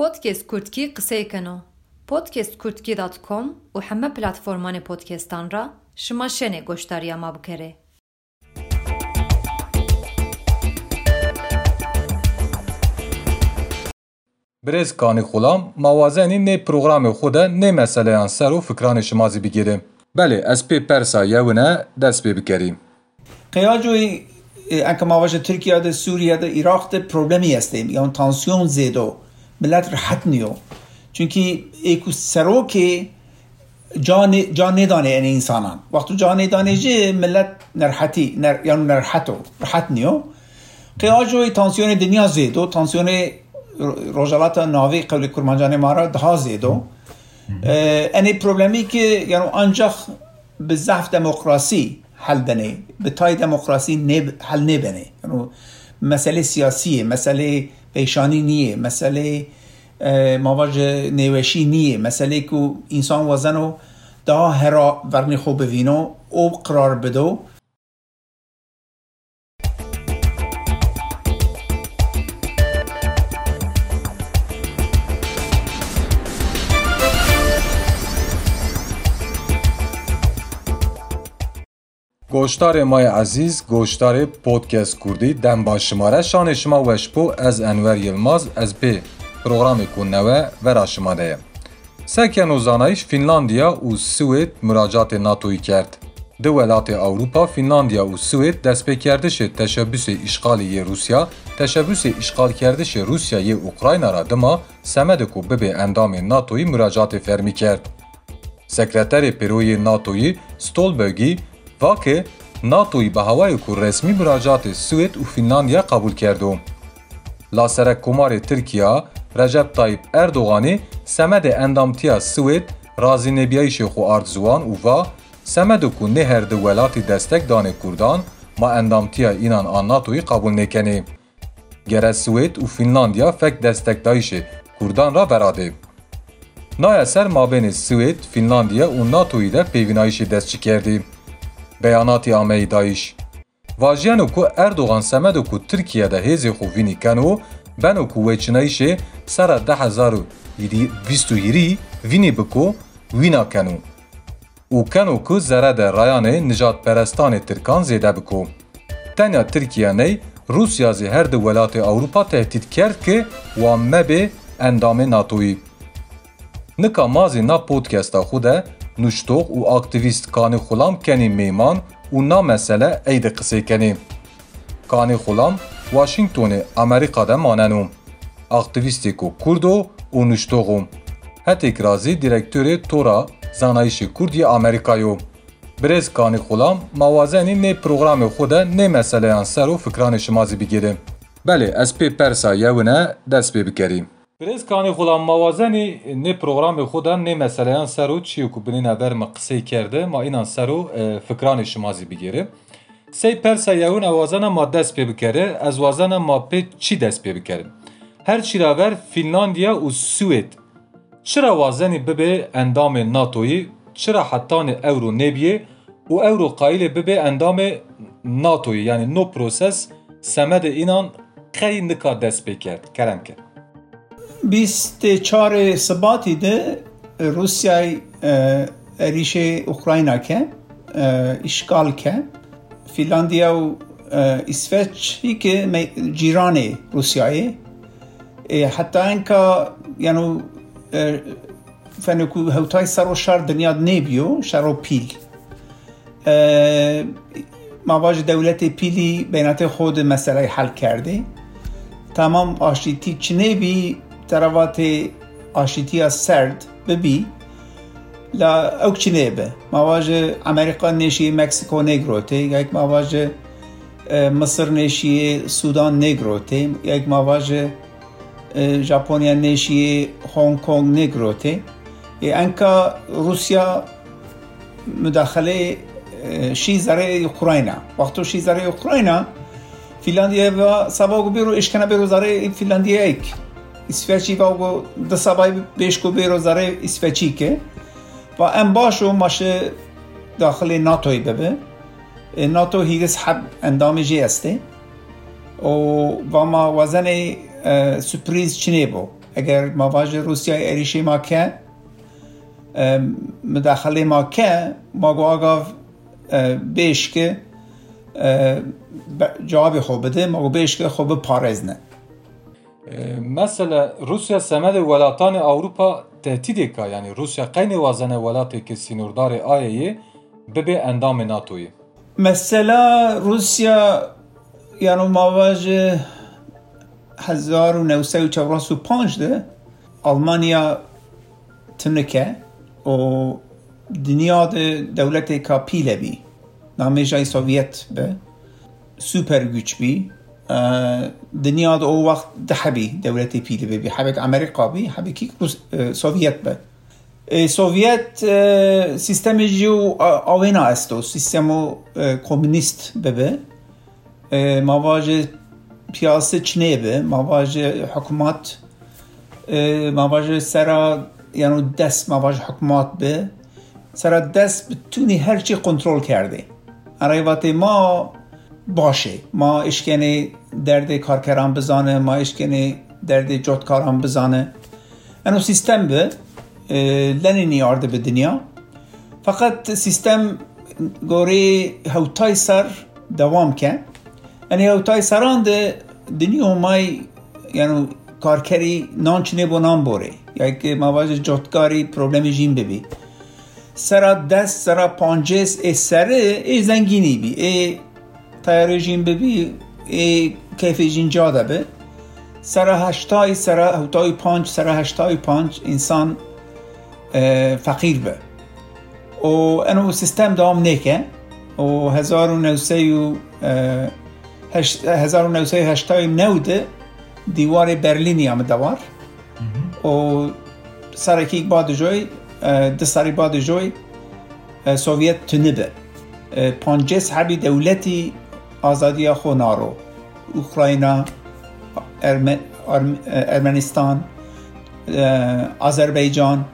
بودكاست كردكي قسەی کەنەوە پۆتکست کورتکی کۆم و هەمە پلتفۆرمانی پۆتکستان را شما شوێنێ گۆشتاریا ما بکەرێ. برێز کانی خوڵام ماوازێنی نێ پرۆگرامی خودە نێ مەسەلەیان سەر و فکرانی شمازی بگیریم بەێ ئەس پێ پەرسا یەونە دەست پێ بکەریم قیاجوی انکە ماواژە ترکیادا سووریادا ئیراقدا پرۆبلەمی هەستیم یان تانسیۆن زێدۆ ملت ڕحەت نیۆ چونکی ئێکو سەرۆکێ جا نێدانێ ئەنە ئینسانان وەختو جا نێدانێژێ ملت نەرحەتی یان نەرحەتۆ ڕحەت نیۆ قیاجۆی تانسیۆنی دنیا زێدۆ تانسیۆنی ڕۆژەڵاتە ناوی قەولی کورمانجانê مارا daha zêdo enê problemî ki yani ancak bi zehf demokrasî hel denê bi tay demokrasî hel nêbenê meselê siyasiyê meselê پیشانی نیه. مسئله مواج نیوشی نیه. مسئله که انسان وزن و دا هرا ورنی خوب بینو، او قرار بدو گوشتار مای عزیز گوشتار پودکست کردی دن با شماره. شان شما وشپو از انور یلماز از پی پروگرام کننوه و را شما دهیم فنلاندیا نوزانایش فینلاندیا و سوید مراجعات ناتوی کرد. دو ولات اوروپا فنلاندیا و سوید دست به کردش تشبس اشغالی روسیا تشبس اشغال کردش روسیا ی اوکراین را دما سمد کو به اندام ناتوی مراجعات فرمی کرد. سکرتر پروی ناتوی ستولبرگی واکه ناتوی به هوای کو رسمی مراجعات سوئد و فنلاندیا قبول کرده. لاسرک کمار ترکیه رجب طایب اردوغانی سمد اندامتیا سوئد رازی نبیایش خو آرزوان و و سمد کو نه هر دو ولاتی دستک دان کردان ما اندامتیا اینان آن ناتوی قبول نکنه. گره سوئد و فنلاندیا فک دستک دایش کردان را براده. نای اثر مابین سوئد، فنلاندیا و ناتوی ده پیوینایش دستچی کرده. بیانات آمه دایش. واجیانو که اردوغان سمدو که ترکیه ده هیزی خو وینی کنو بنو که ویچنایشه سر ده هزار و بیستو هیری وینی بکو وینا کنو. او کنو که زرد رایانه نجات پرستان ترکان زیده بکو. تنیا ترکیه نی روسیا زی هر دو ولات اوروپا تهدید کرد که وام مبه اندام ناتوی. نکا مازی نا پودکستا خوده nuştoq û aktivîst Kanê Xulamkenî Mêman û namesele ey de qisêkenî. Kanê Xulam Washingtonê Amerîka de manen û aktivîstê ku Kurdo û nuştoq û. Hetek razî direktörê Tora Zanayîşê Kurdiye Amerîkayo. Birêz Kanî Xulam mawazenî nê programê xwe de nê meseleyan ser û fikranê şimazî bigêre. Belê ez pê persa yewine dest pê bikerî. Birêzkanê xulam mawazenî nê programê xwe de nê meseleyan ser û çi ku binîne ber me qisey kerde ma înan ser û fikranê şimazî bigêre. Sey persa yewin ewazana ma dest pê bikere ez wazana ma pê çi dest pê bikerim. Her çîraver Finlandiya û Swêd. Çira wazenî bibe endamê NATOyî, çira hetanê ewro nebiyê û ewro qayîlê bibe endamê NATOyî yani no proses semedê înan qey nika dest pê kerd kerem kir. 24 سباتی ده روسیای ریشه اوکراینا که اشغال که. فینلاندیا و اسویچ که جیران روسیای. حتی اینکه یعنی فنکو هوتای سر و شر دنیا نیبیو شر و پیل. مواج دولت پیلی بینات خود مسئله حل کرده. تمام آشتی چنبی تەرەواتێ ئاشتیە سرد ببی لە ئەو چنێبە ماواژە ئەمریکا نێشی مەکسیکۆ نێگرۆتێ یەک ماواژە مصر نێشیە سوودان نێگرۆتێ یەک ماواژە ژاپۆنیا نێشیە هۆنگ کۆنگ نێگرۆتێ. ئەنکە رووسیا مداخلێ شیزارێ اوکراینە وەختۆ شیزارێ اوکراینە فیلاندیە سەباگو بێ و ئشکەنە بێ زارێ فیلاندیەیەک اسفیچی و او ده سبایی بیشکو بیرو زره اسفیچی که و ام باشو ماشه داخل ناتوی ببه ناتو هیرس حب اندام جه استه و و ما وزن سپریز چنه بو اگر ما واجه روسیای ایریشی ما که مداخل ما که ما گو آگاو بیشکه جواب خوب بده ما گو بیشکه خوب پارز نه مثلا روسیا سمد ولاتان اوروپا تهدید که یعنی روسیا قین وازنه ولاتی که سینوردار آیه ببه اندام ناتوی مثلا روسیا یعنی مواجه 1945 ده آلمانیا تنکه و دنیا دولت کا پیله بی نامه جای سوویت به سوپر گوچ بی دنیا او وقت ده بی دولت پیله بی حبک امریکا بی حبکی سوویت به سوویت سیستم جو آوینا استو سیستم کمونیست ببه. مواجه پیاسه چنه به مواجه حکومت مواجه سرا یعنی دست مواجه حکومت به سرا دست بتونی هرچی کنترل کرده. وقت ما باشه. ما اشکنه درد کارکران بزانه ما اشکنه درد جوتکاران بزانه. اینو سیستم به لنینی آرده به دنیا. فقط سیستم گوری هوتای سر دوام که. یعنی هوتای سران ده دنیا مای یعنی کارکری نانچنه بو نان بوره. یا که مواجه جوتکاری پروبلم جیم ببی. سرا دست سرا پانجس ای سره ای زنگینی بی ای ببی ای کیف جین جاده به سرا هشتای سرا هوتای پانچ سرا هشتای پانچ انسان فقیر به. و انو سیستم دوام نیکه و هزار و نوسه و 1989 دیوار برلینی هم دوار. و سرکی بعد جوی ده سری بعد جوی سوویت تنبه پانجس حبی دولتی آزادی خونارو اوکراینا ارمنستان آذربایجان.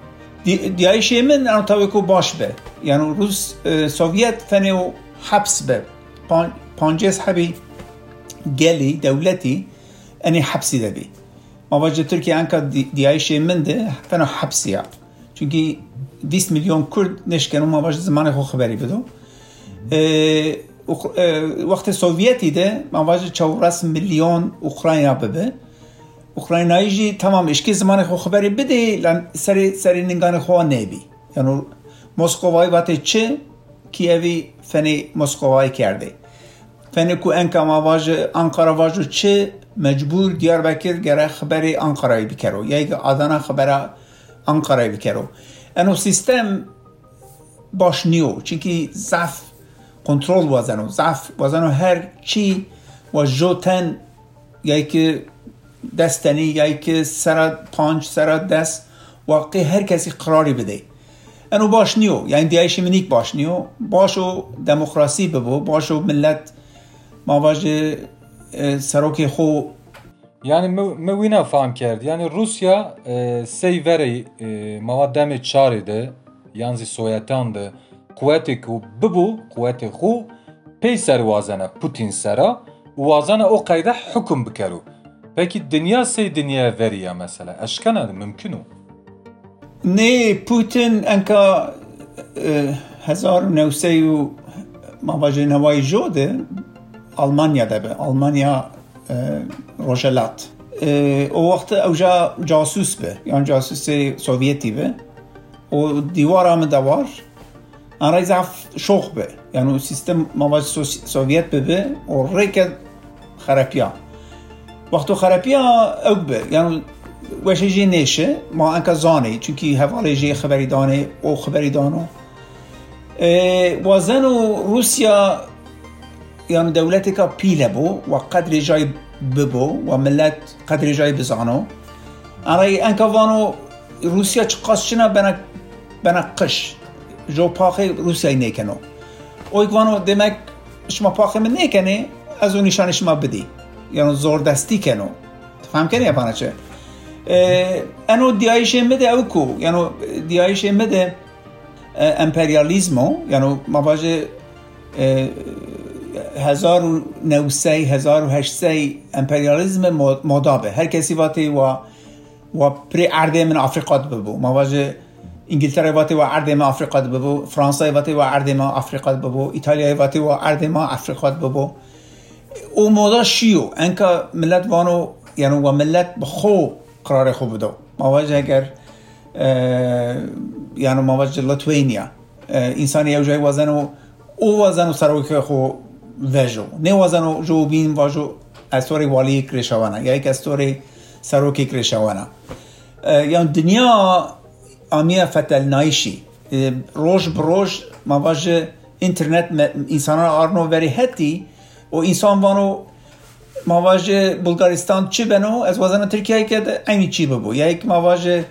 دیایش من انا تاویکو باش به. یعنی روس سوویت فنو حبس به. پانجس حبی گلی دولتی اني حبسي دبي ما واجه تركيا انكا ديايشي من ده فانا حبسيا چونكي 20 مليون كرد نشكنو ما واجه زمان خو خبري بدو. وقت سوفيتي ده ما واجه چورس مليون اوكراينا ببه. اوكراينایی جی تمام اشکی زمان خو خبری بده لان سری سری نگان خو نبی یعنی مسکوای وقتی چه؟ کیوی فنی مسکوای کرده. فنکو انکا ما واجه انقره واجه چه؟ مجبور دیار بکر گره خبری انقره بکرو. یا یک آدانا خبر انقره بکرو. انو سیستم باش نیو چونکی ضعف کنترل وزنو ضعف وزنو هر چی و جوتن یا که دستنی یا که سر پانچ سر دست واقعی هر کسی قراری بده. انو باش نیو یعنی دیایش منیک باش نیو. باشو دموکراسی ببو باشو ملت مواجه سروک خو. یعنی موینا فهم کرد. یعنی روسیا سی وری مواد دم چاری ده یعنی سویتان ده. قوتی که ببو قوت خو پی سر وازنه پوتین سرا وازنه او قیده حکم بکرو پکی دنیا سی دنیا وریه مثلا اشکنه ممکنو نه پوتین انکا هزار نوسی و مواجه نوای جوده آلمانیا دبه آلمانیا روشلات او وقت اوجا جاسوس به یعنی جاسوس سوویتی به و دیوار هم دوار زعف شوخ به یعنی سیستم مواد سوویت به و ریک خرپیا وقتو خرپیا او به یعنی وشه جی نیشه ما انکا زانه چونکی حواله جی خبری دانه او خبری دانو وزن و روسیا يعني دولتك بيلبو وقدر جاي ببو وملت قدر جاي بزانو أنا أنك فانو روسيا تقاسشنا بنا بنا قش روسيا نيكنو اويك فانو دمك شما باخي من نيكني از اون نشان شما بدی. یعنی زور دستی کنو. تفهم کنی اپانه چه؟ انو دیایش مده او کو. یعنی دیایش مده امپریالیزمو. یعنی مواجه 1900 1800 امپریالیزم مدابه هر کسی واتی و و پری عرده من آفریقا ببو. و ما آفریقا ببو فرانسه واتی و عرده ما آفریقا ببو ایتالیا واتی و عرده ما آفریقا ببو. او موضوع شیو؟ انکا ملت وانو یعنی و ملت بخو قرار خوب بدو مواجه اگر یعنی مواجه لطوینیا. انسانی یو جای وزن او وزن و سروک خو وجو. نه وزن و جو بین واجو استوری والی کرشوانا یا یک استوری سروکی کرشوانا یعنی دنیا آمیه فتل نایشی روش بروش مواجه اینترنت انسان آرنو وری هتی و انسان وانو مواجه بلغارستان چی بنو؟ از وزن ترکیه که اینی چی ببو؟ یا یک مواجه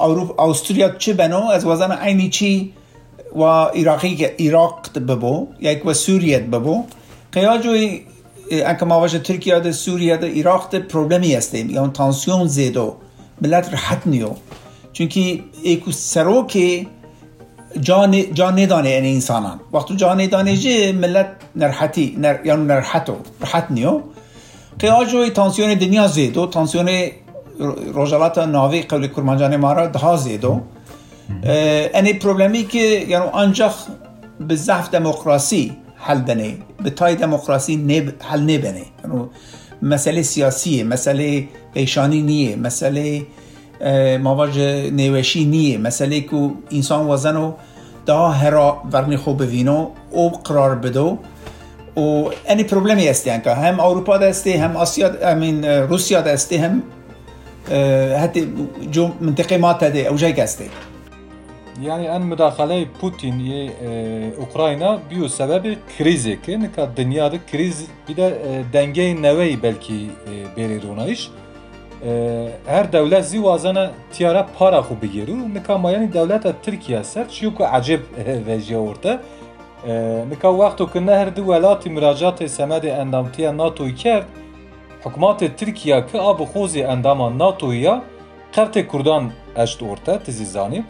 اروپا استریا چی بنو؟ از وزن اینی چی و عراقی که عراق ببو؟ یک و سوریه ببو؟ قیا جوی انکه مواجه ترکیه ده سوریه ده عراق ده پروبلمی هستیم. یا تانسیون زیدو. ملت راحت نیو. چونکی ایکو سروکی جان جان ندانه این انسانان. وقتی جان ندانه جه ملت نرحتی نر یعنی نرحتو راحت نیو. قیا جوی تانسیون دنیا زیدو تانسیون روجالات ناوی قبل کرمانجان مارا ده زیدو. اینی پروبلمی که یعنی آنجا به ضعف دموکراسی حل بنه به تای دموکراسی حل نبنه. یعنی مسئله سیاسیه مسئله پیشانی نیه مسئله مواجه نیوشی نیه مسئله که انسان وزن و دا هرا ورنی خوب بوینو او قرار بدو. و اینی پروبلمی هستی که هم اروپا دستی هم آسیا همین روسیا دستی هم حتی جو منطقه ما تده او جای هستی. Yani en müdahale Putin ye Ukrayna biyo sebebi krize ki kadar dünyada kriz bir de denge neveyi belki berir ona iş. Her devlet zivazana tiyara para xu bigiru ne kadar yani devlet Türkiye ser çünkü acib veje orta ne kadar vakti ki her du velati müracaat semed endamtiya NATO'yu kerd Hükümet Türkiye ki ab xozi endama NATO'ya Kerte Kurdan eşt orta Türkiye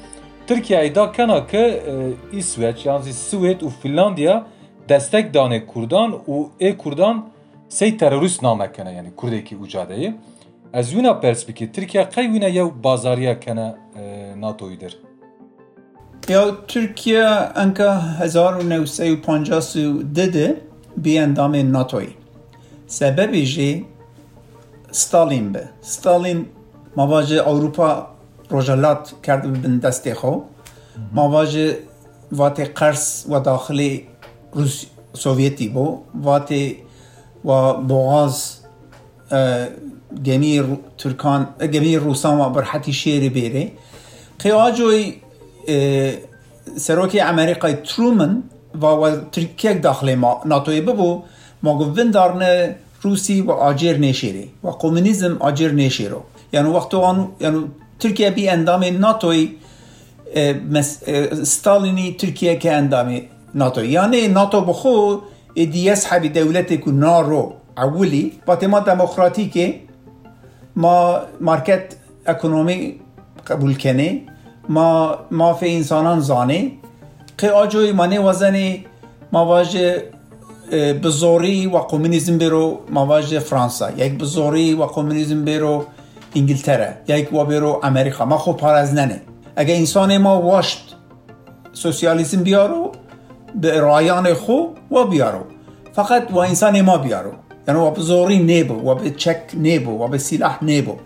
Tirkiyeyda kenakı e, İsveç yani Suved u Finlandiya destek dane Kurdan u e Kurdan sey terörist namekene yani Kurdeki ucadeyi. Ez yuna perspektif Türkiye kayyuna yev bazariya kene e, NATO'yudur. Ya Türkiye anka 1950 dedi bir endamı NATO'yu. Sebebi jî Stalin be. Stalin mavacı Avrupa روجلات کرد بن دست خو. مواجه وات قرص و داخل روس سوویتی بو. وات و بوغاز گمی ترکان گمی روسان و برحتی شیر بیره. قیاجوی سروکی امریکای ترومن و ترکیه داخل ما ناتوی ببو. ما گوین دارنه روسی و آجر نشیره و کمونیزم آجر نشیرو. یعنی وقتی آن یعنی Bir endamı NATO'yu e, ستالینی ترکیه که اندامی ناتو یعنی ناتو بخو دی يسحب دولتك نارو عولي باتما ديمقراطيكي ما مارکت اکونومی قبول کنه ما ما في انسانان زانه قي اجوي ماني وزني ما واجه بزوری و کمونیسم برو ما واجه فرانسا یک بزوری و کمونیسم برو انگلتره. یک و برو امریکا. ما خوب پار از ننه. اگه انسان ما واشت سوسیالیسم بیارو به رایان خوب و بیارو. فقط و انسان ما بیارو. یعنی و به زوری نیبو و به چک نیبو و به سلاح نیبو.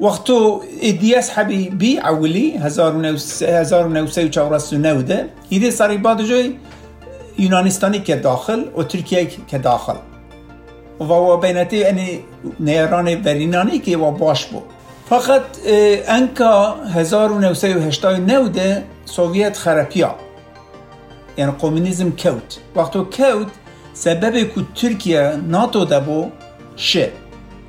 وقتو ایدیاس حبی بی اولی 1949 ده. ایده سری بعد جوی یونانستانی که داخل و ترکیه که داخل. و بینتی یعنی نیران ورینانی که و باش بود. فقط انکا 1989 ده سوویت خرپیا یعنی کمونیزم کوت وقتی کوت سبب که ترکیه ناتو ده بو شه.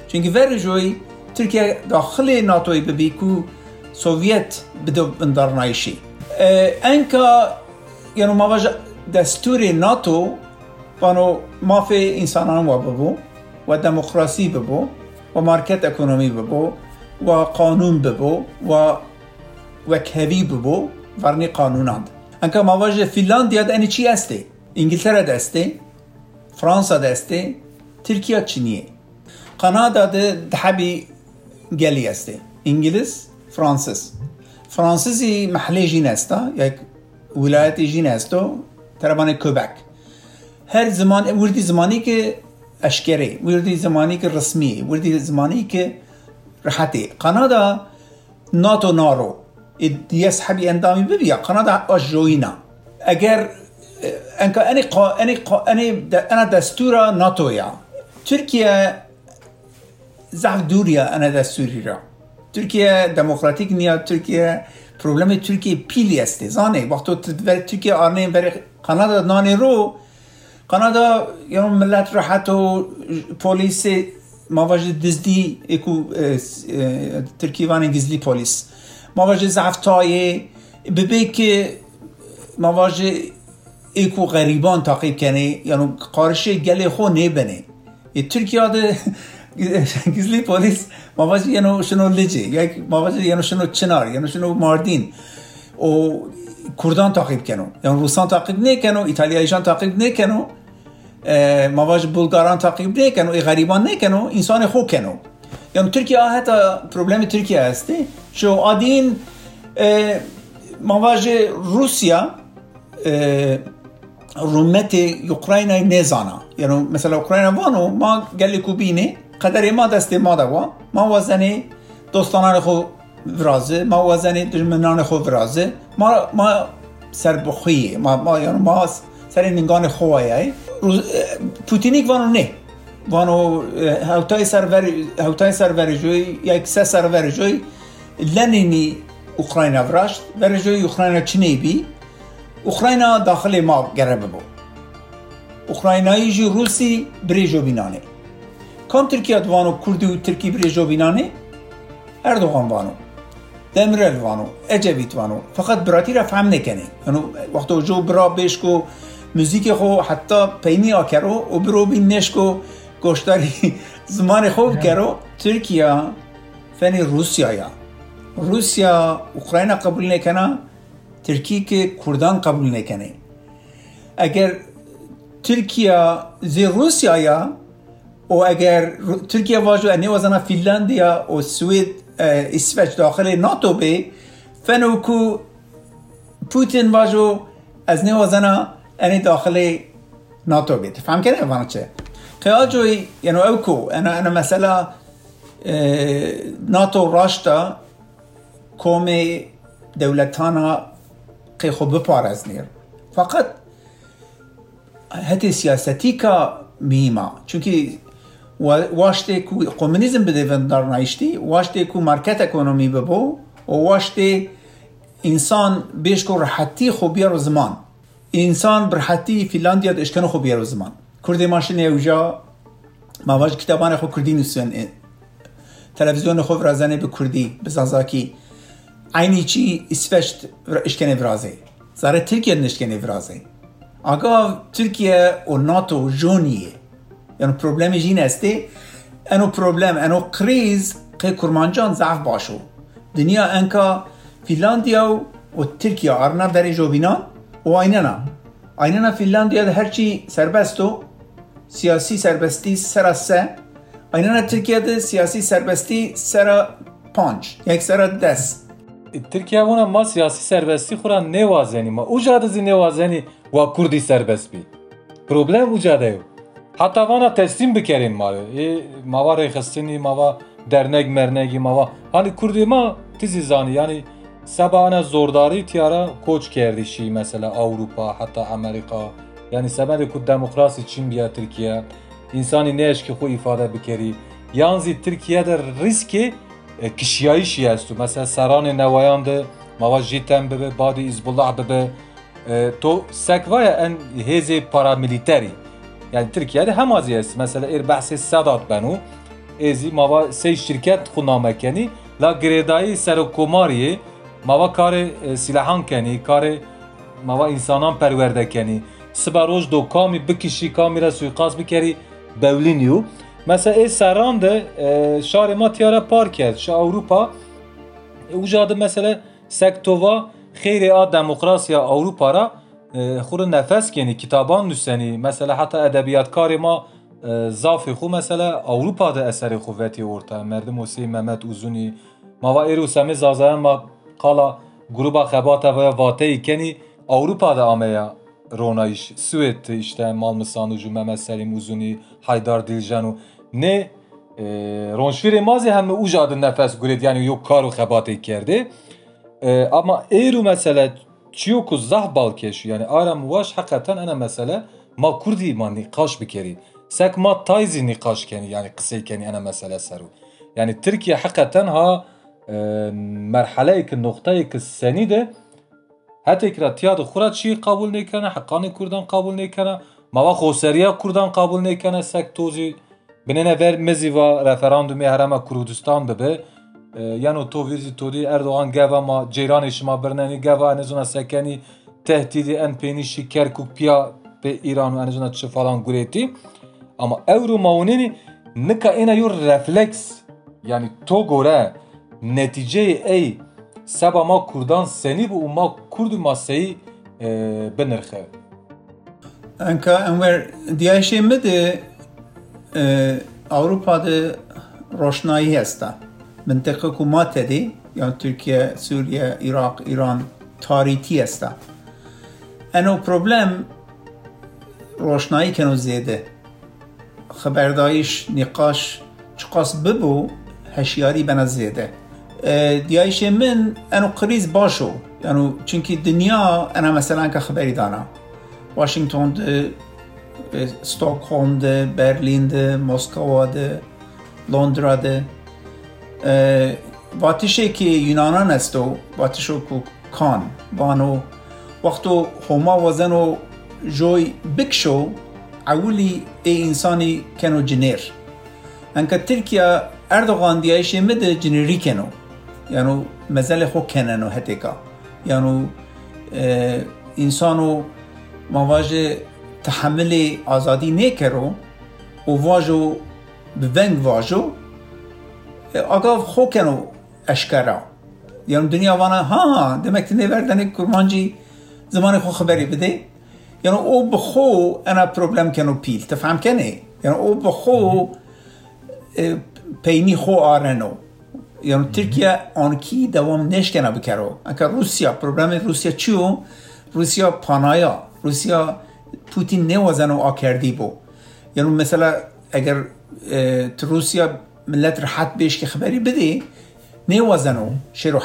چونکه وری جوی ترکیه داخل ناتوی ببی که سوویت بدو بندار نایشی انکا یعنی ما دستور ناتو بانو مافی انسانان و ببو و دموکراسی ببو و مارکت اکونومی ببو و قانون ببو و وکهوی ببو ورنی قانوناند انکه مواجه فینلاندیا دانی چی هسته؟ انگلترا دسته فرانسا دسته ترکیه چینیه کانادا ده دحبی گلی استه انگلیس فرانسیس فرانسیسی محله جین استا یک ولایت جین استو تربان کوبک هر زمان وردی زمانی که اشکره وردی زمانی که رسمی وردی زمانی که راحتی کانادا ناتو نارو. دیس حبی اندامی ببیا. کانادا اش جوینا اگر انکا اني قا اني قا اني انا دستورا ناتويا تركيا زعف دوريا انا دستوري را. ترکیه دموکراتیک نیا ترکیه پروبلم ترکیه پیلی است. زانه. وقتی ترکیه آرنه بر کانادا رو کانادا یعنی ملت راحت و پلیس مواجه دزدی اکو ترکیه وانی گزلی پلیس. مواجه زعفتای ببی که مواجه ایکو غریبان تعقیب کنه یعنی قارشه گل خو نبنه. ترکیه ده گزلی پلیس مواجه یعنی شنو لجه یک مواجه یعنی شنو چنار یعنی شنو ماردین. و کردان تعقیب کنو یعنی روسان تعقیب نکنو ایتالیاییشان تعقیب نکنو مواجه بلگاران تعقیب نکنو ای غریبان نکنو انسان خوب کنو یعنی ترکیه حتی پروبلم ترکیه هستی. شو آدین مواجه روسیا رومت اوکراین نزانا. یعنی مثلا اوکراین وانو ما گلی کوبینه قدر ما دست ما دوا. ما وزنی دوستانان خو ورازه ما وزنی دشمنان خو ورازه. ما ما سر بخویه ما ما یعنی ما سر نگان خواه پوتینیک وانو نه وانو هوتای سرور هوتای سرور جوی یک سه سرور جوی لنینی اوکراین ورشت ورجوی اوکراین چنی بی؟ اوکراین داخل ما گربه بو اوکراینایی جی روسی بریجو بینانه. کام ترکیه دوانو کردی و ترکی بریجو بینانه؟ اردوغان وانو. دمرل وانو اجویت وانو. فقط براتی را فهم نکنه یعنی وقتی جو برا بیش کو موزیک خو حتی پینی آکرو و برو بین نشکو گوشتاری زمان خوب کرو. ترکیه فنی روسیا یا روسیا اوکراین قبول نکنه ترکی که کردان قبول نکنه. اگر ترکیه زی روسیا یا و اگر ترکیه واجو انه وزنا فنلاندیا و سوید اسویچ داخل ناتو به فنو کو پوتین واجو از نه انه داخل ناتو به فهم کنه وانا خیال جوی یعنی او کو انا انا مثلا ناتو راشتا کوم دولتانا قی خو بپارز نیر فقط هتی سیاستی که میما چونکه واشته کو کمونیزم بده وندار نایشتی واشته کو مارکت اکونومی ببو و واشته انسان بیش کو راحتی خو بیارو زمان انسان برحتی فنلاندیا دشکن خو بیارو زمان. کردی ماشین کتابان خو کردی نسون تلویزیون خو رازنه به کردی به زازاکی. عینی چی؟ اسفشت اشکنه برازه زاره ترکیه نشکنه برازه آگاه ترکیه و ناتو جونیه. یعنی پروبلم جین استه انو پروبلم انو کریز که کرمانجان ضعف باشو. دنیا انکا فنلاندیا و ترکیه آرنا بری بینا و ایننا ایننا فنلاندیا ده هرچی سربستو سیاسی سربستی سر سه ایننا ترکیه ده سیاسی سربستی سر پانچ یک سر دست Türkiye buna ma siyasi serbestliği kuran ne vazeni ma uca dizi ne vazeni wa Kurdi serbest bi. Problem uca da yok. Hatta vana teslim bikerin ma. E mava rexistini mava dernek mernegi mava. Hani Kurdi ma tizi zani yani سبان زورداری تیارا کوچ کردی شی مثلا اوروپا حتی امریکا یعنی سبان کو دموکراسی چین بیا ترکیه؟ انسانی نیش که خو ایفاده بکری. یانزی ترکیه در ریسکی کشیایی شی هستو مثلا سران نوایان ده مواز جیتن ببه بادی ازبالله ببه. تو سکوای ان هیزی پارامیلیتری یعنی ترکیه ده هم ازی هست. مثلا ایر بحث سادات بنو. ازی مواز سی شرکت خونامکنی لا گریدایی سرکوماریه mava kare silahan keni kare mava insanan perverde keni. Sibaroj do kami bikişi kamera suikast bikeri bevliniyor مثلا ای سران ده شهر ما تیاره پار کرد شا اروپا اوجاده مثلا سکتووا خیلی آ دموکراسیا اروپا را خور نفس کنی کتابان نوسنی مثلا حتی ادبیات کاری ما زافی خو مثلا اوروپا ده اثر خو وتی ورتا مردم وسی محمد اوزونی ما و ایرو سمی زازان ما قالا qala gruba xebata ve vateyê kenî Avrupa'da ameya Ronayış, Süveyt işte Malmı Sanucu, Mehmet Selim Uzuni, Haydar Diljanu ne e, Ronşviri mazi hem uca nefes gulet yani yok karu xebate kerdi. E, ama eğru mesele çiyoku zah balkeşu yani aram vaş hakikaten ana mesele ma kurdi ma nikaş bir. Sek ma tayzi nikaş yani kısey keni ana mesele seru. Yani Türkiye hakikaten ha مرحله که نقطه که سنی ده حتی که تیاد خورا چی قبول نکنه حقانی کردان قبول نکنه ما خوسریه کردان قبول نکنه سک توزی بنینه ور مزی و رفراندومی هرم کردستان ببه یعنی تو ویزی تو دی اردوغان گوا ما جیران شما برنانی گوا انزونا سکنی تهدیدی ان پینیشی کرکوک پیا به ایران و انزونا چه فلان گریتی اما اورو ماونینی نکا اینا یور رفلکس یعنی تو گوره نتیجه ای سبا ما کردان سنی بو ما کرد ماسهی بنرخه. انکا انور دیایشه مده اوروپا ده روشنایی هستا. منطقه که تدی یا ترکیه سوریه عراق ایران تاریتی هستا. انو پروبلم روشنایی کنو زیده خبردایش نقاش چقاس ببو هشیاری بنا زیده دیایش من انو قریز باشو. یعنی چونکی دنیا انا مثلا که خبری دانا. واشنگتن ده ستوکهلم ده برلین ده مسکو ده لندرا ده. واتشه که یونانان استو واتشو که کان. بانو وقتو هما وزنو جوی بکشو اولی ای انسانی کنو جنیر انکه ترکیه اردوغان دیایش مده جنری کنو یعنی مزل خو کننو هتکا. یعنی انسانو مواجه تحمل آزادی نکرو و واجو بونگ واجو آگاو خو کنو اشکرا. یعنی دنیا وانا ها دمک تنه وردن کرمانجی زمان خو خبری بده. یعنی او بخو انا پروبلم کنو پیل. تفهم کنه؟ یعنی او بخو پینی خو آرنو. یعنی ترکیه آنکی دوام نشکنه بکرو. اگر روسیا پروبلم روسیا چیو؟ روسیا پانایا روسیا پوتین نوازن و آکردی بو. یعنی مثلا اگر تو روسیا ملت راحت بهش که خبری بده نوازن و شروع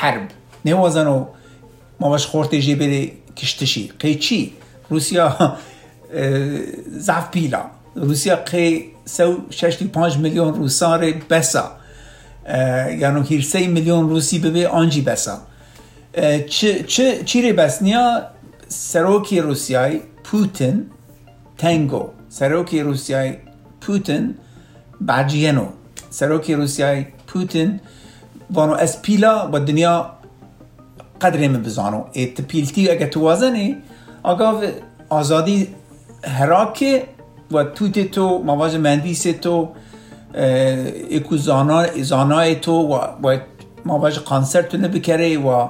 حرب. نوازن و ما باش خورت جی بده کشتشی. قیچی روسیا ضعف پیلا. روسیا قی سو ششتی پانج میلیون روسار بسا. یعنی سی میلیون روسی ببه آنجی بسا. چه چه چیره بسنیا سروکی روسیای پوتین تنگو. سروکی روسیای پوتین بعجینو سروکی روسیای پوتین وانو از پیلا با دنیا قدر من بزانو. ات پیلتی اگه توازنه آگاه آزادی هراکه و توت تو مواج مندیس تو اکو زانای تو و مواج قانسرت تو نبکره و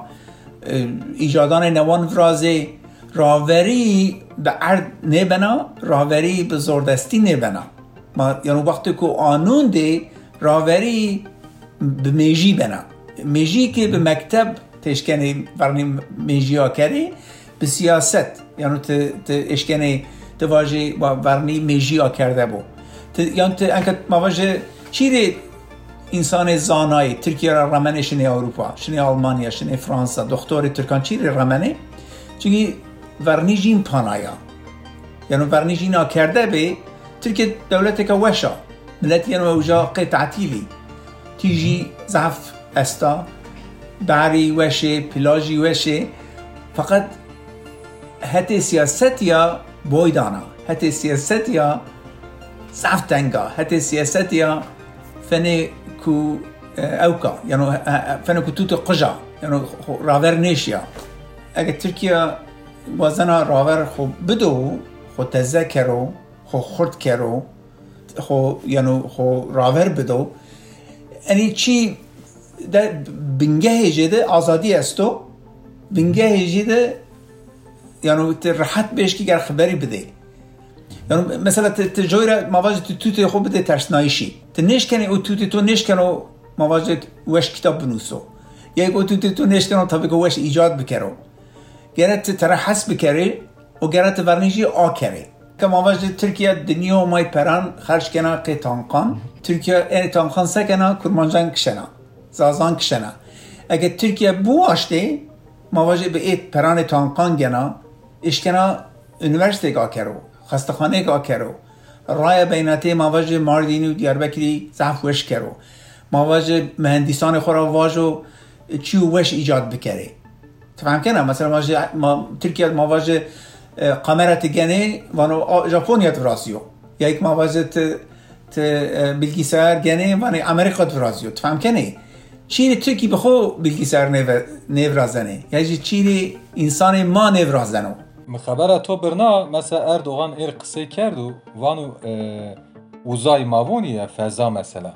ایجادان نوان فرازه راوری به ارد نبنا راوری به زوردستی نبنا. ما یعنی وقتی که آنون ده راوری به میجی بنا. میجی که به مکتب تشکنی ورنی میجی ها کردی به سیاست. یعنی ت اشکنی تواجه ورنی میجی ها کرده بو. یعنی انکه مواجه چیره انسان زانایی ترکیه را رمنه شنه اروپا شنه آلمانیا شنه فرانسا دکتر ترکان چیره رمنه چونکی ورنیجین پانایا یعنی ورنیجین ها کرده به ترکیه دولت که وشا ملت یعنی اوجا قطعتیلی تیجی ضعف استا بری وشه پلاجی وشه فقط حتی سیاست یا بویدانا حتی ضعف تنگا حتی سیاست یا فنه کو اوکا یعنی فنه کو توت قجا یعنی راور نیشیا اگه ترکیه وازنا راور خو بدو خو تذکرو خو خورد کرو خو یعنی خو راور بدو یعنی چی در بنگه جده آزادی استو بنگه جده یعنی راحت بهش یعنی مثلا تجوی را مواجه تو توت خوب بده ترسنایشی ت نشکنه او توت تو نشکنه مواجه وش کتاب بنوسو یک او توت تو نشکنه تا بگو وش ایجاد بکرو گرت ترا حس بکره و گرت ورنیجی آ کره که مواجه ترکیه دنیا مای پران خرج کنا که تانقان ترکیه این تانقان سکنا کرمانجان کشنا زازان کشنا اگه ترکیه بو آشته مواجه به ایت پران تانقان گنا اشکنا انیورسیتی گا کرو خستخانه گا کرو. رای بیناتی مواجه ماردینی و دیاربکری زحف وش کرو. مواجه مهندسان خورا واجو چی وش ایجاد بکره تفهم کنم؟ مثلا مواجه ما ترکیه مواجه قمرت گنه وانو ژاپونیا فراسیو یا یک مواجه ت ت bilgisayar gene وانو امریکا فراسیو تفهم کنه چیری ترکی بخو bilgisayar نورازنه یعنی چیری انسان ما نورازنه مخبره تو برنا مثلا اردوغان ایر قصه کرد و وانو اوزای ماوونیه فضا مثلا.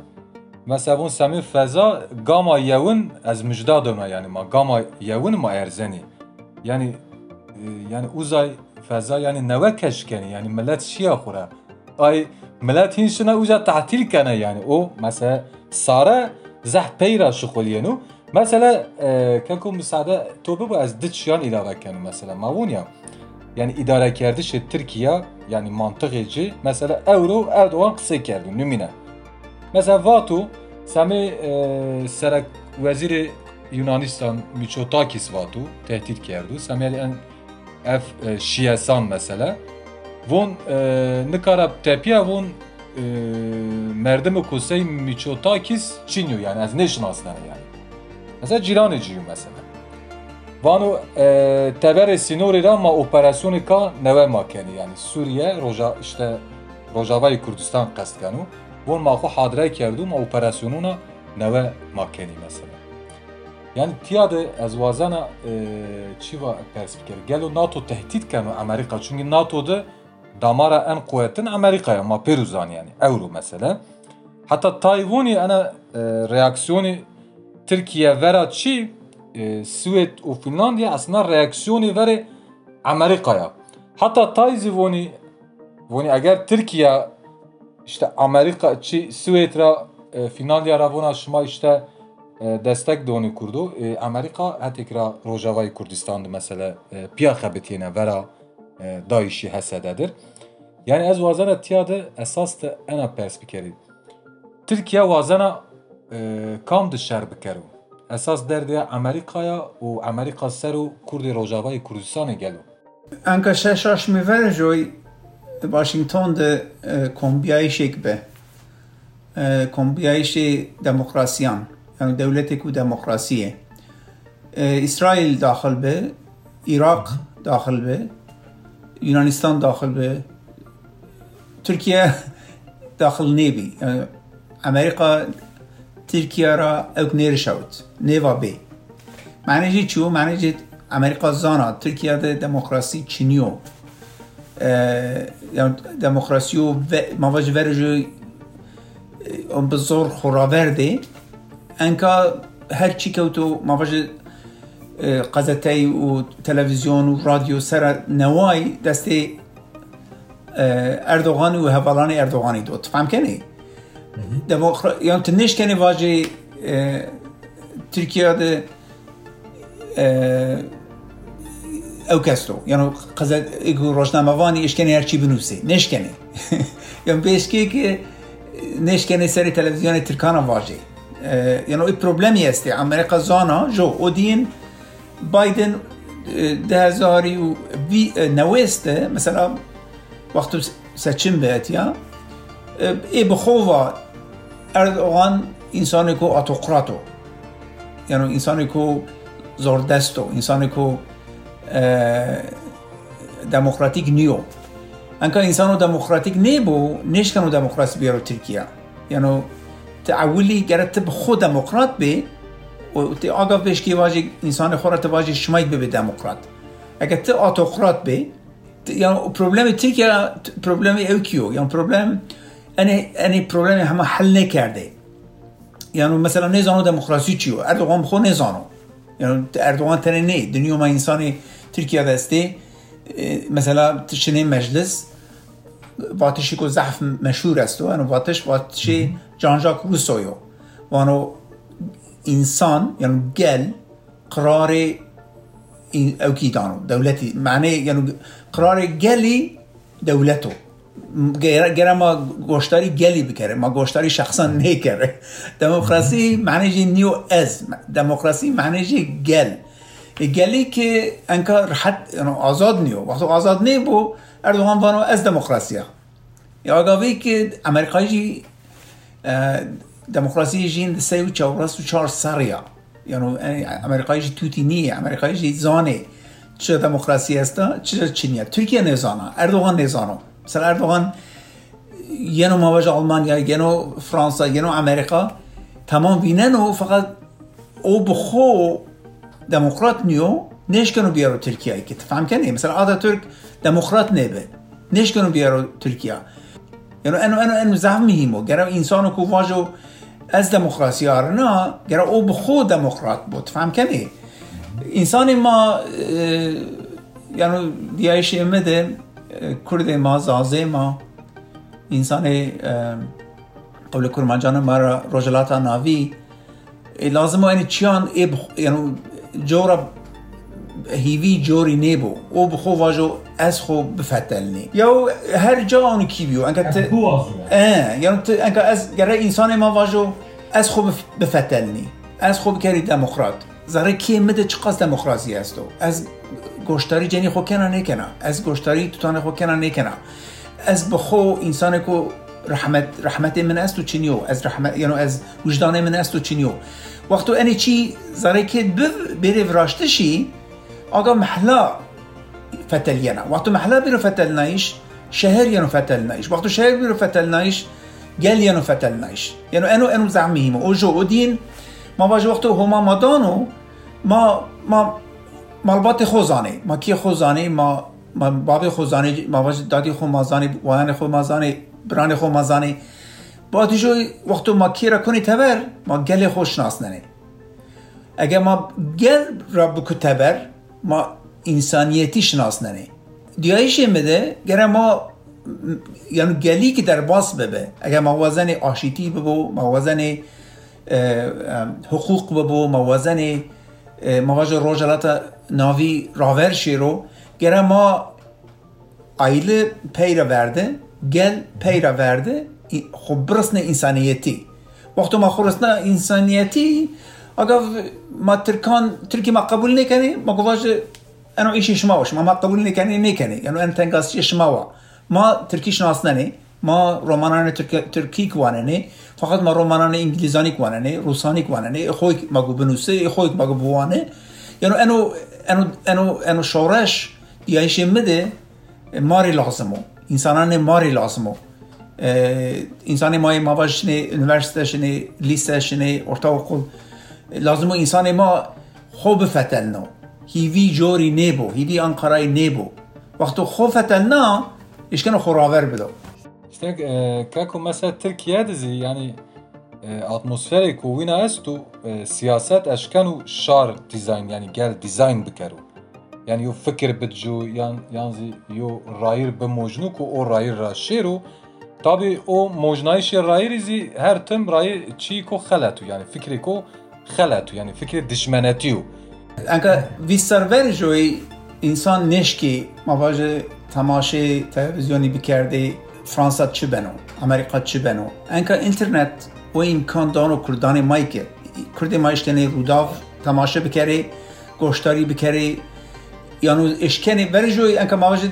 مثلا اون سمی فضا گاما یون از مجدادونه یعنی ما گاما یون ما ارزنی. یعنی یعنی اوزای فضا یعنی نوه کش کنی یعنی ملت شیا خوره. آی ملت هینشنا اوزا تعطیل کنه یعنی او مثلا ساره زح پیرا شخولینو مثلا کنکو مساعده تو ببو از دچیان ilave کنو مثلا ماوونیا. Yani idare kerdişi Türkiye yani mantıkıcı mesela Euro Erdoğan kısa kerdi nümine. Mesela Vatu sami e, serak veziri Yunanistan Mitsotakis Vatu tehdit kerdi. Sami en ev e, şiyesan mesela. Von e, nikara tepiye von e, merdemi kusey Mitsotakis Çinyo yani az ne şinaslar yani. Mesela ciranıcıyım mesela. وانو تبر سینوری را ما اپراسیونی کا نوه ما کنی یعنی سوریه روژا işte روجاوای کردستان قصد کنو وون ما خو حاضره کردو ما اپراسیونونا نوه ما کنی مثلا yani tiyade ez vazana çi va perspektif gelo NATO tehdit keme Amerika çünkü NATO'da damara en kuvvetin Amerika'ya ma peruzan yani euro mesela hatta Tayvan'i ana reaksiyonu Türkiye vera çi سوئد و فنلاندیا اصلا reaksiyoni vere Amerika'ya. Hatta tayzi voni voni eğer Türkiye işte Amerika çi Sued ra Finlandiya ra vona şuma işte destek doni kurdu. Amerika hetekra Rojavayı Kurdistan'da mesela piya xebetiyene vera dayişi hesededir. Yani ez vazana tiyade esas da ena perspekeri. Türkiye vazana kam dışarı bikeru. اساس دردی امریکایا و امریکا سر و کردستان گلو. انکا ششاش میور جوی واشنگتن ده کمبیایش یک به. کمبیایش دموکراسیان. یعنی دولت کو دموکراسیه. اسرائیل داخل به عراق داخل به یونانستان داخل به ترکیه داخل ترکیه را اوک نرشود نیوا بی. معنی چیو معنی امریکا زانا. ترکیه ده دموکراسی چینیو دموکراسی و مواج ورجو اون بزور خوراورده انکا هر چی که تو مواج قزتی و تلویزیون و رادیو سر نوای دست اردوغان و هوالان اردوغانی دو تفهم کنی دموکرا yani تنشکنی واجه Türkiye'de او کستو یعنی قضا ایگو روشنامه وانی اشکنی هرچی بنوسی نشکنی یعنی بیشکی که نشکنی سری تلویزیون ترکان واجه یعنی ای پروبلمی هستی امریکا زانا جو اودین بایدن ده هزاری و نوسته مثلا وقت سچن بهت یا ای بخوا اردوغان انسانی که اتوقراتو یعنی انسانی که زوردستو انسانی که دموکراتیک نیو انکا انسانو دموکراتیک نیبو نشکنو دموکراسی بیارو ترکیه یعنی تعولی گرد تب خود دموکرات بی و تی آگاه بیش که واجه انسان خورت واجه شمایت بی دموکرات اگر تی اتوقرات بی یعنی پروبلم ترکیه پروبلم اوکیو یعنی پروبلم اني اني پروبلم همه حل نکرده. یعنی مثلا نزانو دموکراسی چیو اردوغان خو نزانو یعنی اردوغان تنه نه. دنیا ما انسان ترکیه دسته. مثلا تشنه مجلس واتشی که ضعف مشهور است. و واتش واتش جان ژاک روسویو وانو انسان یعنی گل قرار او کی دانو. دولتی معنی یعنی قرار گلی دولتو. گره ما گوشتاری گلی بکره. ما گوشتاری شخصا نکره. دموکراسی معنی نیو از. دموکراسی معنی گل. گلی که انکا راحت آزاد نیو. وقتی آزاد نی بو اردوغان بانو از دموکراسیا یا آگاوی که امریکایی دموکراسی جین سه و چهارست و چهار سریا یعنی امریکایی توتی نیه امریکایی زانه. چه دموکراسی است چه چینیه؟ ترکیه نزانا. اردوغان نزانا مثلا اردوغان یه مواج آلمانیا یه نو فرانسا یه امریکا تمام بینن و فقط او بخو دموکرات نیو نشکنو بیارو ترکیه که تفهم کنی مثلا آتا ترک دموکرات نبه نشکنو بیارو ترکیه یعنی انو انو انو زهم هیمو گرم انسانو کو واجو از دموکراسی آرنا گرم او بخو دموکرات بود فهم کنی انسان ما یعنی دیایش امده کرد ما زازه ما. انسان قبل کرمانجان ما رجلاتا ناوی. لازم این چیان؟ یعنی جورا هیوی جوری نیبو. او بخو واجو از خو بفتلنی یا هر جا اون کی بیو. انکه ت اه یعنی انکه از گره انسان ما واجو از خو بفتلنی از خو بکری دموکرات زره کی مده چقاس دموکراسی است از گوشتاری جنی خو کنه نکنه از گوشتاری توتان خو کنه نکنه از بخو انسان کو رحمت رحمت من است و چنیو از رحمت یعنی از وجدان من است و چنیو وقتو انی چی زره که بره وراشتشی آقا محلا فتلینا وقتو محلا بیرو فتلنایش شهر ینو فتلنایش وقتو شهر بیرو فتلنایش گل ینو فتلنایش یعنی انو انو زعمیهم او جو او دین ما باش وقتو هما مادانو ما ما مالبات خوزانه ما کی خوزانه ما ما باب خوزانه ما باش دادی خو مازانه وان خو مازانه بران خو مازانه با جو وقتو ما کی را کنی تبر؟ ما گل خوش ننه اگر ما گل را بکو تبر ما انسانیتی شناس ننه دیایش بده گره ما یعنی گلی که در باس ببه. اگر موازن آشیتی ببو موازن حقوق ببو موازن مواجه روجلات ناوی راور شیرو گره ما ایله پیرا ورده گل پیرا ورده. خب برسن انسانیتی. وقتی ما خورسنا انسانیتی اگر ما ترکان ترکی ما قبول نکنی ما گواج انا ایشی شما ما ما قبول نکنی نکنی. یعنی انت تنگاسی شما ما ترکی شناس ننی ما رومانان ترکی کوانه فقط ما رومانان انگلیزانی کوانه روسانی کوانه خوی مگو بنوسه خوی مگو بوانه. یعنی انو انو انو انو شورش دیایش مده ماری لازمو. انسانان ماری لازمو. انسان ما ما باشنه انورسیتشنه لیستشنه ارتا و لازمو انسان ما خوب فتلنو هیوی جوری نیبو هیوی انقرای نیبو وقتو خوب فتلنا اشکنو خوراور بدو. شتك كاكو مثلا تركيا دزي يعني اتمosferiك وين استو سياسات اشكانو شار ديزاين يعني قال ديزاين بكرو يعني يو فكر بتجو يعني يعني يو راير بموجنوك او راير راشيرو طبي او موجنايش راير زي هر تم راير تشيكو خلاتو يعني فكريكو خلاتو يعني فكر دشمناتيو انکه وی سرور جوی انسان نشکی مواجه تماشه تلویزیونی بکرده فرانسا چه بنو امریکا چه بنو انکه اینترنت و امکان دانو کردان مایکه کرد مایشتنه روداو تماشه بکره گوشتاری بکره یعنی اشکنه ولی جوی انکه مواجه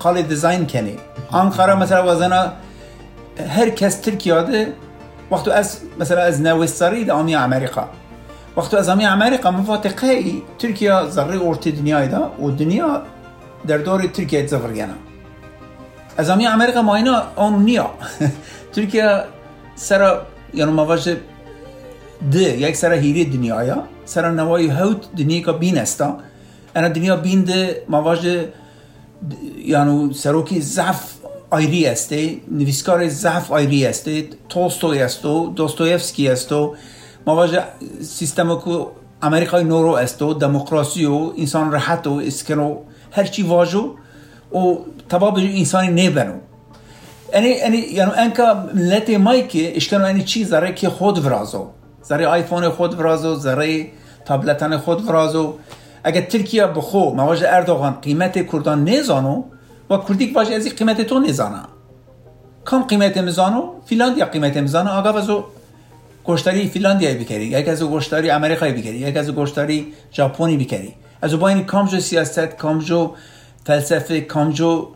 قال دیزاین کنه آنقره مثلا وزنا هر کس ترکیه ده وقت از مثلا از نوستاری ده آمی امریکا. وقت از آمی امریکا مفاتقه ترکیه ذره ارت دنیای ده و دنیا در دور ترکیه زفرگنه از آمی امریکا ما اینا نیا. ترکیه سر یعنی مواجه ده یک سر هیری دنیایا سر نوای هوت دنیا که بین استا انا دنیا بین ده مواجه یعنی سروکی ضعف آیری استه نویسکار ضعف آیری استه تولستوی استو دوستویفسکی استو مواجه سیستم کو امریکای نورو استو دموکراسی و انسان راحت و اسکنو هرچی واجو و تباب انسانی نبنو. یعنی یعنی یعنی انکا ملت مای که اشکنو یعنی چی زره که خود ورازو زره آیفون خود ورازو زره تابلتان خود ورازو اگر ترکیه بخو مواجه اردوغان قیمت کردان نزانو و کردی که از قیمت تو نزانه کم قیمت مزانو فینلاندیا قیمت مزانو آقا وزو گوشتاری فینلاندیا بکری یک از گوشتاری امریکایی بکری یک از گوشتاری ژاپنی بکری از با این کامجو سیاست کامجو فلسفه کامجو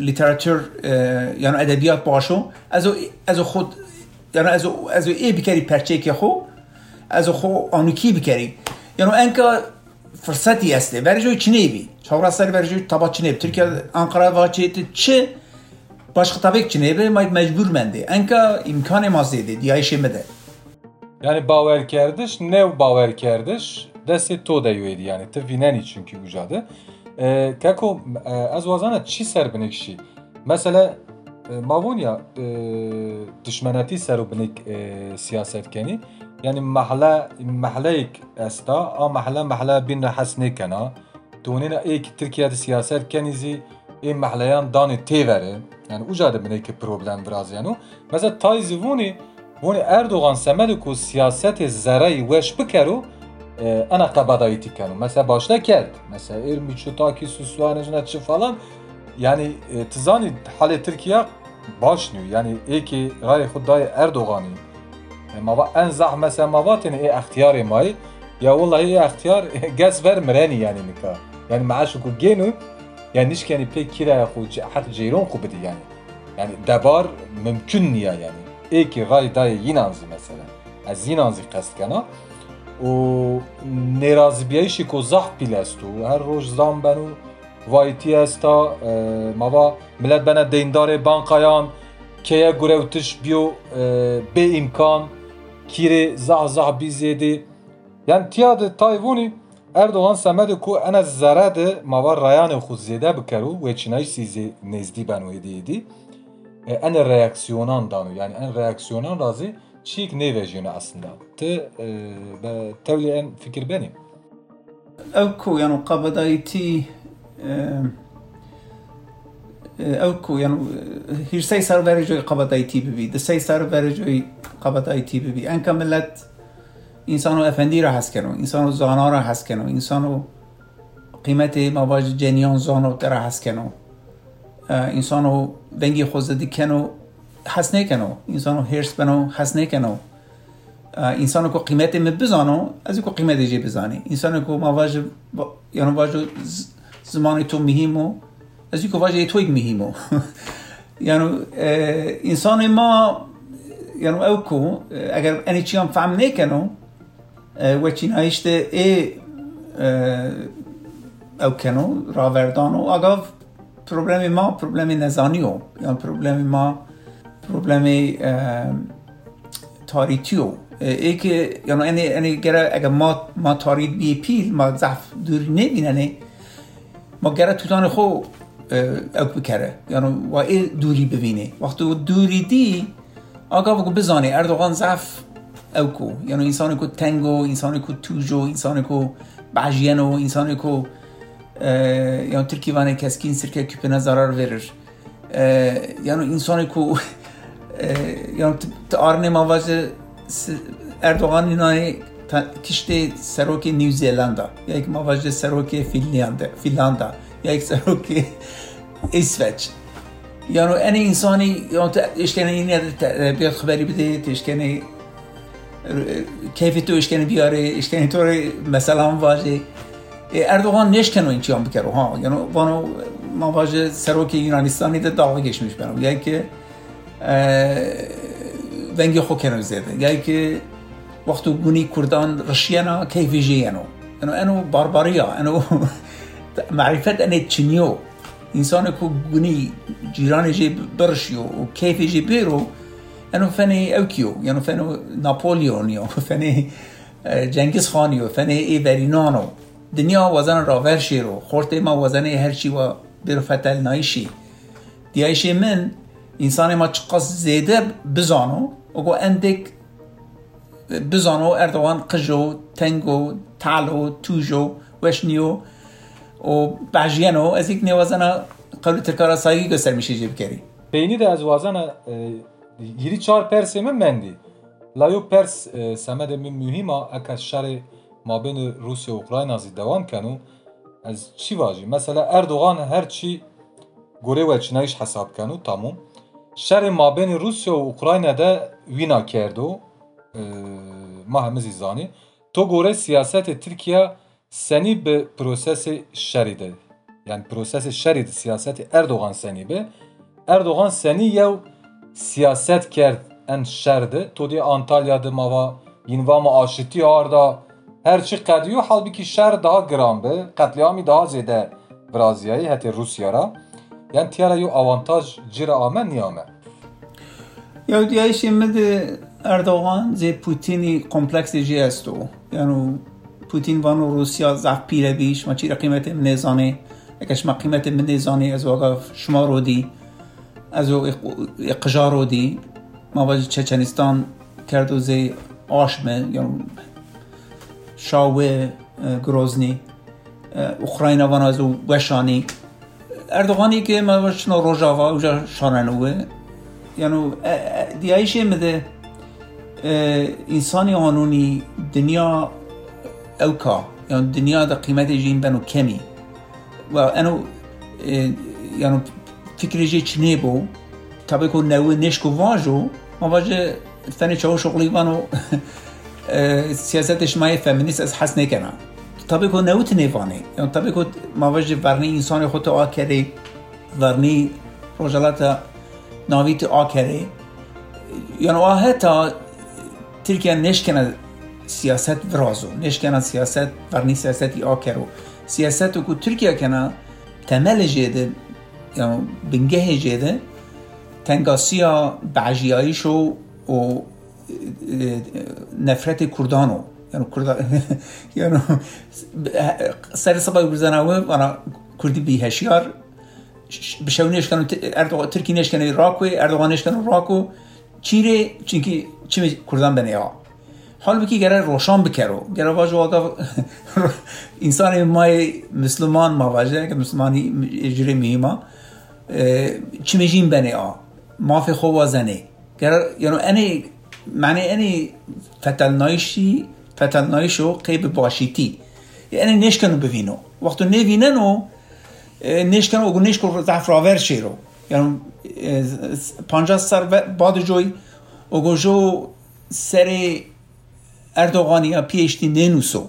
لیتراتور یعنی ادبیات باشو از از خود یعنی از از ای بکری پرچه که خو از خو آنوکی بکری یعنی انکا فرصتی است ولی جوی چنی بی چهار سری ولی جوی تبا چنی بی ترکیه انقره و چه باش خطابک چنی بی ما مجبور منده انکا امکان ما زیده دیایش مده Yani baver kerdiş, ne baver kerdiş, desti to da yuyedi yani te vineni çünkü ucadı. kako e, ez wazane çi ser binekşî mesela e, mavûnya e, dişmenetî ser û binek siyasetkenî. Yani mehle mehleyek est da a mehle mehle bin hes nekena. Tunêne êkî Tirkiye di siyaset kenî zî ê mehleyan danê têverin yani uca de binekî problem viraziyan û meze tay zivûnî hûn Erdogan semed ku siyasetê zereyî weş biker û انا قبضایتی کنو مثلا başta کرد مثلا ارمی çutaki süsvanejine çı falan yani tizani hali Türkiye başlıyor yani eki gayri خدای اردوغانی ما en zah mesela mavatin e ihtiyar may ya vallahi e ihtiyar gaz ver مرانی yani nika yani معاش کو گینو yani nişkeni pek kira خو حق جیرون خو بدی yani yani debar mümkün niye yani eki ray dayı yinanzi mesela. Az yinanzi qest kena. و نرازبیایشی کو زح پیلستو هر روز زام بنو وایتی استا ماوا ملت بنا دیندار بانقایان که گره وتش بیو به امکان کیره زح زح بی زیدی یعنی تیاد تایوونی اردوغان سمد کو انا زرد ماوا رایان خود زیده بکرو و چنای سیزی نزدی بنو ایدی en reaksiyonan danı yani en reaksiyonan razı çiğ ne vejine aslında. ت تولیان فکر بینم. اوکو یعنی قبض ایتی اوکو یعنی هر سه سال برای جوی قبض ایتی ببی د سه سال برای جوی قبض ایتی ببی انکه ملت إنسانو افندی را حس کنو إنسانو زانا را حس کنو إنسانو قیمت مواج جنیان زانو را حس کنو آه، إنسانو ونگی خوزدی کنو حس نکنو. إنسانو هرس بنو حس نکنو. انسانو کو قیمت می بزانو از کو قیمت جی بزانی. انسانو کو ما واج یعنی واج زمان تو مهمو از کو واج تو مهمو یعنی انسان ما یعنی او کو اگر انی چی هم فهم نکنو و چی نایشته ای او کنو راوردانو اگاو پروبلم ما پروبلم نزانیو. یا پروبلم ما پروبلم تاریتیو. ای که یعنی یعنی گره اگر ما ما تارید بی پیل ما ضعف دوری نبیننه ما گره توتان خو او بکره. یعنی و ای دوری ببینه. وقتی دوری دی آقا بگو بزانه اردوغان ضعف او کو یعنی انسان کو تنگو انسان کو توجو انسان کو بعجینو انسان کو yani Türkiye vane keskin sirke küpüne zarar verir. Yani insanı ku yani arne mavazı Seroki New Zelanda ya ek mavazı seroki Finlanda Finlanda ya ek seroki İsveç yani en insanı yani işkene yine bir haberi bide işkene keyfi تو işkene بیاره işkene تو مثلا واجه اردوغان نشکنو این چیان بکرو ها یعنی وانو ما واجه سروک یونانستانی ده داغه گشمیش برم یعنی که ونگی خو کنو زیده یعنی که وقتو گونی کردان رشیانا کیفی جیانو. یعنی انو بارباریا انو معرفت انه چنیو. انسان کو گونی جیران جی برشیو و کیفی جی بیرو انو فنی اوکیو. یعنی فنو ناپولیونیو فنی جنگیز خانیو فنی ایورینانو. دنیا وزن راور شیرو. خورته ما وزن هرچی و برو فتل نایشی. دیایشی من انسان ما چقاس زیده بزانو او اندیک اندک بزانو اردوان قجو تنگو تالو توجو وشنیو و بجینو از ایک نوازن قبل ترکار سایگی گستر میشه جیب کری بینی ده از وازن یری چار پرسی من مندی. لایو پرس سمد من مهم اکس شر ما بین روسیه و اوکراین ازی دوام کنو از چی واجی؟ مثلا اردوغان هر چی و چنایش حساب کنو تاموم Şerê mabênê Rusya û Ukrayna de wîna kerdo ma hemizî zanî. To gore siyasetê Tirkiya senî bi. Yani prosesê şerî di siyasetê Erdogan senî be. Erdogan senî yew siyaset kerd en şer de. To dê Antalya di mava yînvama aşitî arda her çi qediyo halbikî şer daha giran be. Qetliamî daha zêde Brazyayê hetê Rusya ra. Yani tiyara yo avantaj cira ame niyame. یا دیایش مد اردوغان زی پوتینی کمپلکس جی استو یعنی پوتین وانو روسیا ضعف پیره بیش ما چی قیمت نزانه اگه شما قیمت من نزانه از واقع شما رو دی از اقجار رو دی. ما واجه چچنستان کردو زی آشمه یعنی شاوه گروزنی. اوکراینا وانا از وشانی. اردوغانی که ما واجه شنا روژاوا اوجا شارنوه یعنی دیایش مده انسانی قانونی دنیا اوکا یعنی دنیا دا قیمت جین بنو کمی و انو یعنی فکر جی چنه بو تابه نشکو واجو ما واجه فنی چاو شغلی بانو سیاست اجتماعی فمینیست از حس نکنم تابه که نوه تنیوانه یعنی تابه که ما واجه ورنی انسان خود آ کرده ورنی روجالات ناویت آ کرده یعنی آه تا ترکیه نشکنه siyaset virazo. Neşkena siyaset varni siyaseti akero. Siyaset ku Türkiye kana temel jede yani bingehe jede tengasiya بعجیاییش و و نفرت کردانو یعنی کرد یعنی سر سبا بزناوه وانا کردی بی هشیار بشو نشکنو اردوغان ترکی نشکنو راکو اردوغان نشکنو راکو چیره چونکی چی کردان بنه ها حال بکی گره روشان بکرو گره واجه واقع انسان مای مسلمان ما واجه که مسلمانی اجری میما چی میجین بنه آ مافی خوب وزنه گره یعنی اینی معنی اینی فتلنایشی فتلنایشو قیب باشیتی. یعنی نشکنو ببینو. وقتو نبیننو نشکنو اگو نشکن ضعف راور شیرو. یعنی پانجا سر بعد جوی اگو جو سری اردوغانیا پیشتی ننوسو.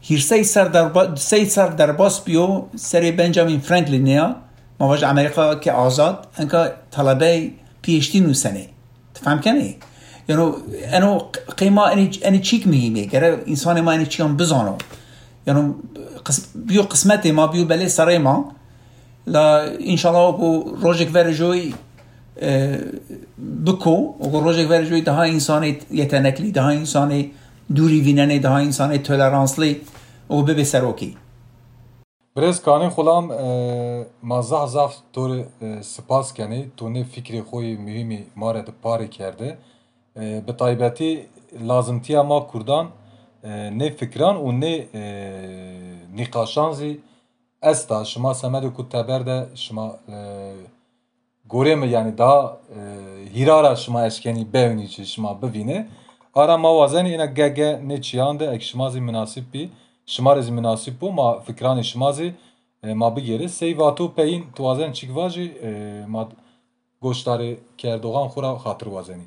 هیرسه سر در با... سه سر در باس بیو سر بنجامین فرانکلین نیا. مواج امریکا که آزاد انکا طلبه پیشتی نوسنه. تفهم کنی؟ یعنی انو قیمه اینی اینی چیک میهیمه گره انسان ما اینی چیکم بزانو یعنی قسم... بیو قسمت ما بیو بله سر ما. لا انشالله کو روزک ور جوی بکو و روزک ور جوی ده انسان یتنکلی ده انسان دوری ویننه ده انسان تولرانسلی و به سروکی برز کانی خلام مازه زاف دور سپاس کنی. تو نه فکر خوی مهمی مارد پاری کرده. به طایبتی لازمتی ما کردان نه فکران و نه نقاشان زی استا شما سمد کو تبر ده شما گوره می یعنی دا هیرارا شما اشکنی ببینی چی شما ببینه آرا ما وازن اینا گگه نه چیان ده اک شما زی مناسب بی شما رزی مناسب بو ما فکران شما زی ما بگیره سی واتو پین تو وازن چیک واجی ما گوشتار کردوغان خورا خاطر وازنی